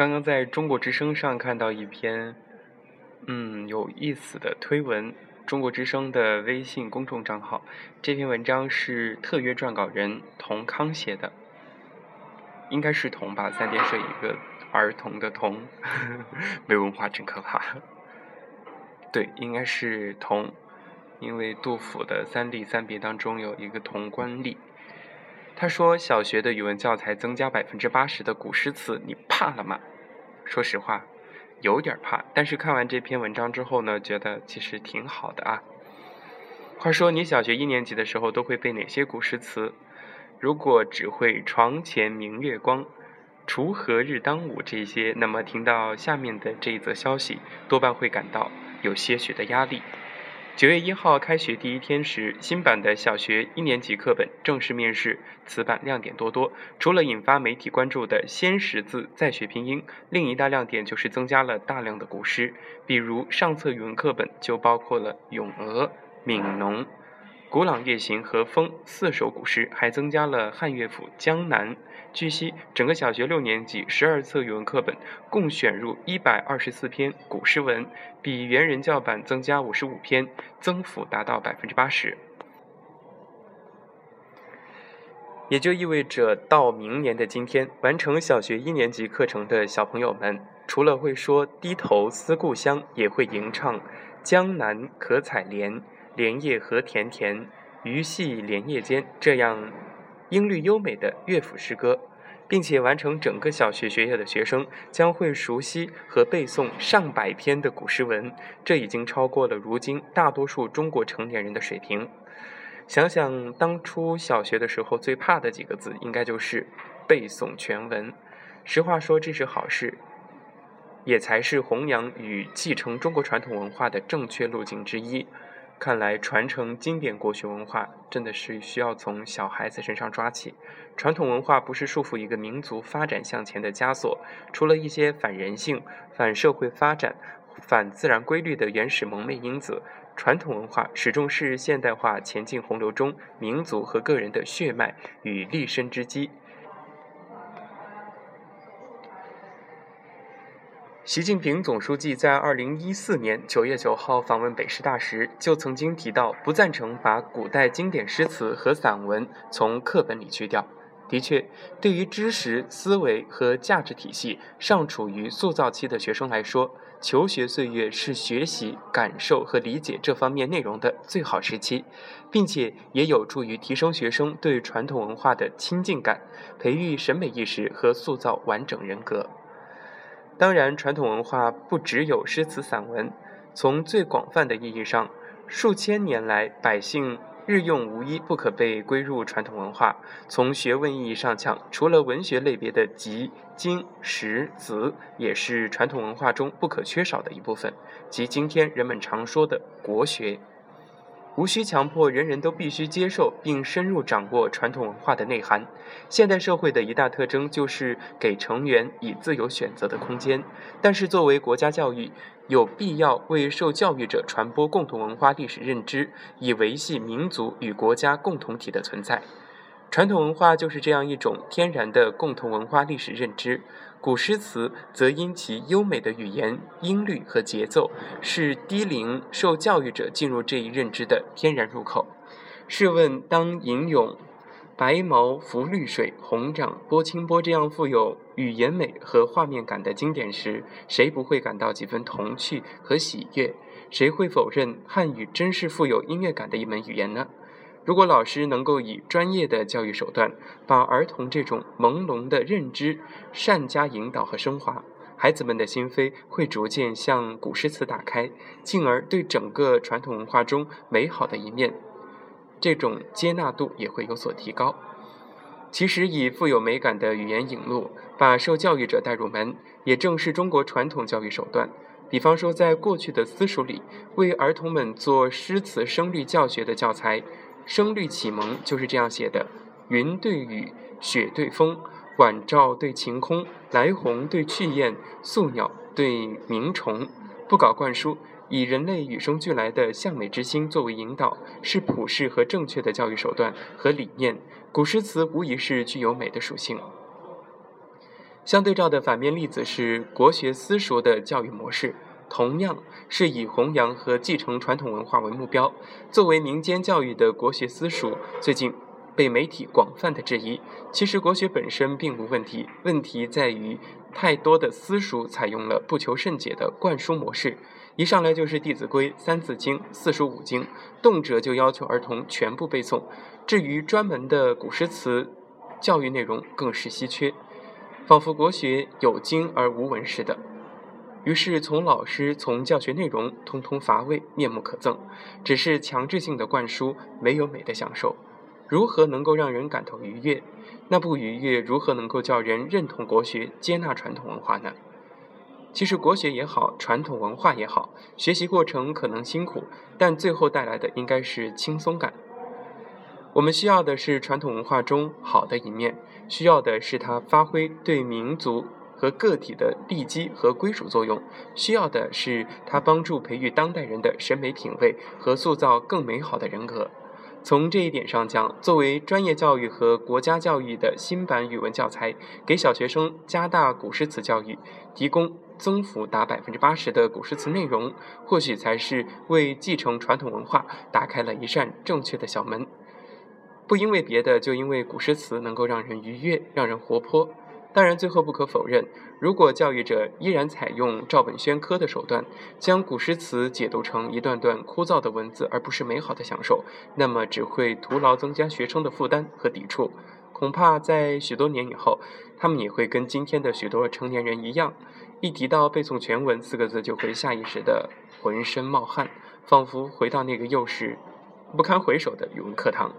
刚刚在中国之声上看到一篇，嗯，有意思的推文。中国之声的微信公众账号，这篇文章是特约撰稿人童康写的，应该是童吧，三点水一个儿童的童，没文化真可怕。对，应该是童，因为杜甫的三吏三别当中有一个童关吏。他说：“小学的语文教材增加百分之八十的古诗词，你怕了吗？”说实话，有点怕。但是看完这篇文章之后呢，觉得其实挺好的啊。话说，你小学一年级的时候都会背哪些古诗词？如果只会“床前明月光，锄禾日当午”这些，那么听到下面的这一则消息，多半会感到有些许的压力。九月一号开学第一天时，新版的小学一年级课本正式面世。此版亮点多多，除了引发媒体关注的先识字再学拼音，另一大亮点就是增加了大量的古诗。比如上册语文课本就包括了《咏鹅》《悯农》《古朗月行》和《风》四首古诗，还增加了汉乐府《江南》。据悉，整个小学六年级十二册语文课本共选入一百二十四篇古诗文，比原人教版增加五十五篇，增幅达到百分之八十。也就意味着，到明年的今天，完成小学一年级课程的小朋友们，除了会说“低头思故乡”，也会吟唱“江南可采莲，莲叶何田田，鱼戏莲叶间”这样。音律优美的乐府诗歌，并且完成整个小学学业的学生将会熟悉和背诵上百篇的古诗文，这已经超过了如今大多数中国成年人的水平。想想当初小学的时候，最怕的几个字，应该就是背诵全文。实话说，这是好事，也才是弘扬与继承中国传统文化的正确路径之一。看来传承经典国学文化真的是需要从小孩子身上抓起。传统文化不是束缚一个民族发展向前的枷锁，除了一些反人性、反社会发展、反自然规律的原始蒙昧因子，传统文化始终是现代化前进洪流中民族和个人的血脉与立身之基。习近平总书记在二零一四年九月九号访问北师大时，就曾经提到，不赞成把古代经典诗词和散文从课本里去掉。的确，对于知识、思维和价值体系尚处于塑造期的学生来说，求学岁月是学习、感受和理解这方面内容的最好时期，并且也有助于提升学生对传统文化的亲近感，培育审美意识和塑造完整人格。当然，传统文化不只有诗词散文。从最广泛的意义上，数千年来百姓日用无一不可被归入传统文化。从学问意义上讲，除了文学类别的集、经、史、子，也是传统文化中不可缺少的一部分，即今天人们常说的国学。无需强迫人人都必须接受并深入掌握传统文化的内涵。现代社会的一大特征就是给成员以自由选择的空间。但是，作为国家教育，有必要为受教育者传播共同文化历史认知，以维系民族与国家共同体的存在。传统文化就是这样一种天然的共同文化历史认知。古诗词则因其优美的语言、音律和节奏，是低龄受教育者进入这一认知的天然入口。试问，当吟咏“白毛浮绿水，红掌拨清波”这样富有语言美和画面感的经典时，谁不会感到几分童趣和喜悦？谁会否认汉语真是富有音乐感的一门语言呢？如果老师能够以专业的教育手段，把儿童这种朦胧的认知善加引导和升华，孩子们的心扉会逐渐向古诗词打开，进而对整个传统文化中美好的一面，这种接纳度也会有所提高。其实，以富有美感的语言引路，把受教育者带入门，也正是中国传统教育手段。比方说，在过去的私塾里，为儿童们做诗词声律教学的教材。声律启蒙就是这样写的：云对雨，雪对风，晚照对晴空，来鸿对去雁，宿鸟对鸣虫。不搞灌输，以人类与生俱来的向美之心作为引导，是普世和正确的教育手段和理念。古诗词无疑是具有美的属性。相对照的反面例子是国学私塾的教育模式，同样是以弘扬和继承传统文化为目标。作为民间教育的国学私塾，最近被媒体广泛的质疑。其实国学本身并无问题，问题在于太多的私塾采用了不求甚解的灌输模式，一上来就是《弟子规》《三字经》《四书五经》，动辄就要求儿童全部背诵。至于专门的古诗词教育内容，更是稀缺。仿佛国学有经而无文似的，于是从老师从教学内容，通通乏味，面目可憎。只是强制性的灌输，没有美的享受，如何能够让人感到愉悦？那不愉悦，如何能够叫人认同国学、接纳传统文化呢？其实国学也好，传统文化也好，学习过程可能辛苦，但最后带来的应该是轻松感。我们需要的是传统文化中好的一面，需要的是它发挥对民族和个体的利基和归属作用，需要的是它帮助培育当代人的审美品味和塑造更美好的人格。从这一点上讲，作为专业教育和国家教育的新版语文教材，给小学生加大古诗词教育，提供增幅达百分之八十的古诗词内容，或许才是为继承传统文化打开了一扇正确的小门。不因为别的，就因为古诗词能够让人愉悦，让人活泼。当然，最后不可否认，如果教育者依然采用照本宣科的手段，将古诗词解读成一段段枯燥的文字，而不是美好的享受，那么只会徒劳增加学生的负担和抵触。恐怕在许多年以后，他们也会跟今天的许多成年人一样，一提到背诵全文四个字，就会下意识的浑身冒汗，仿佛回到那个幼时不堪回首的语文课堂。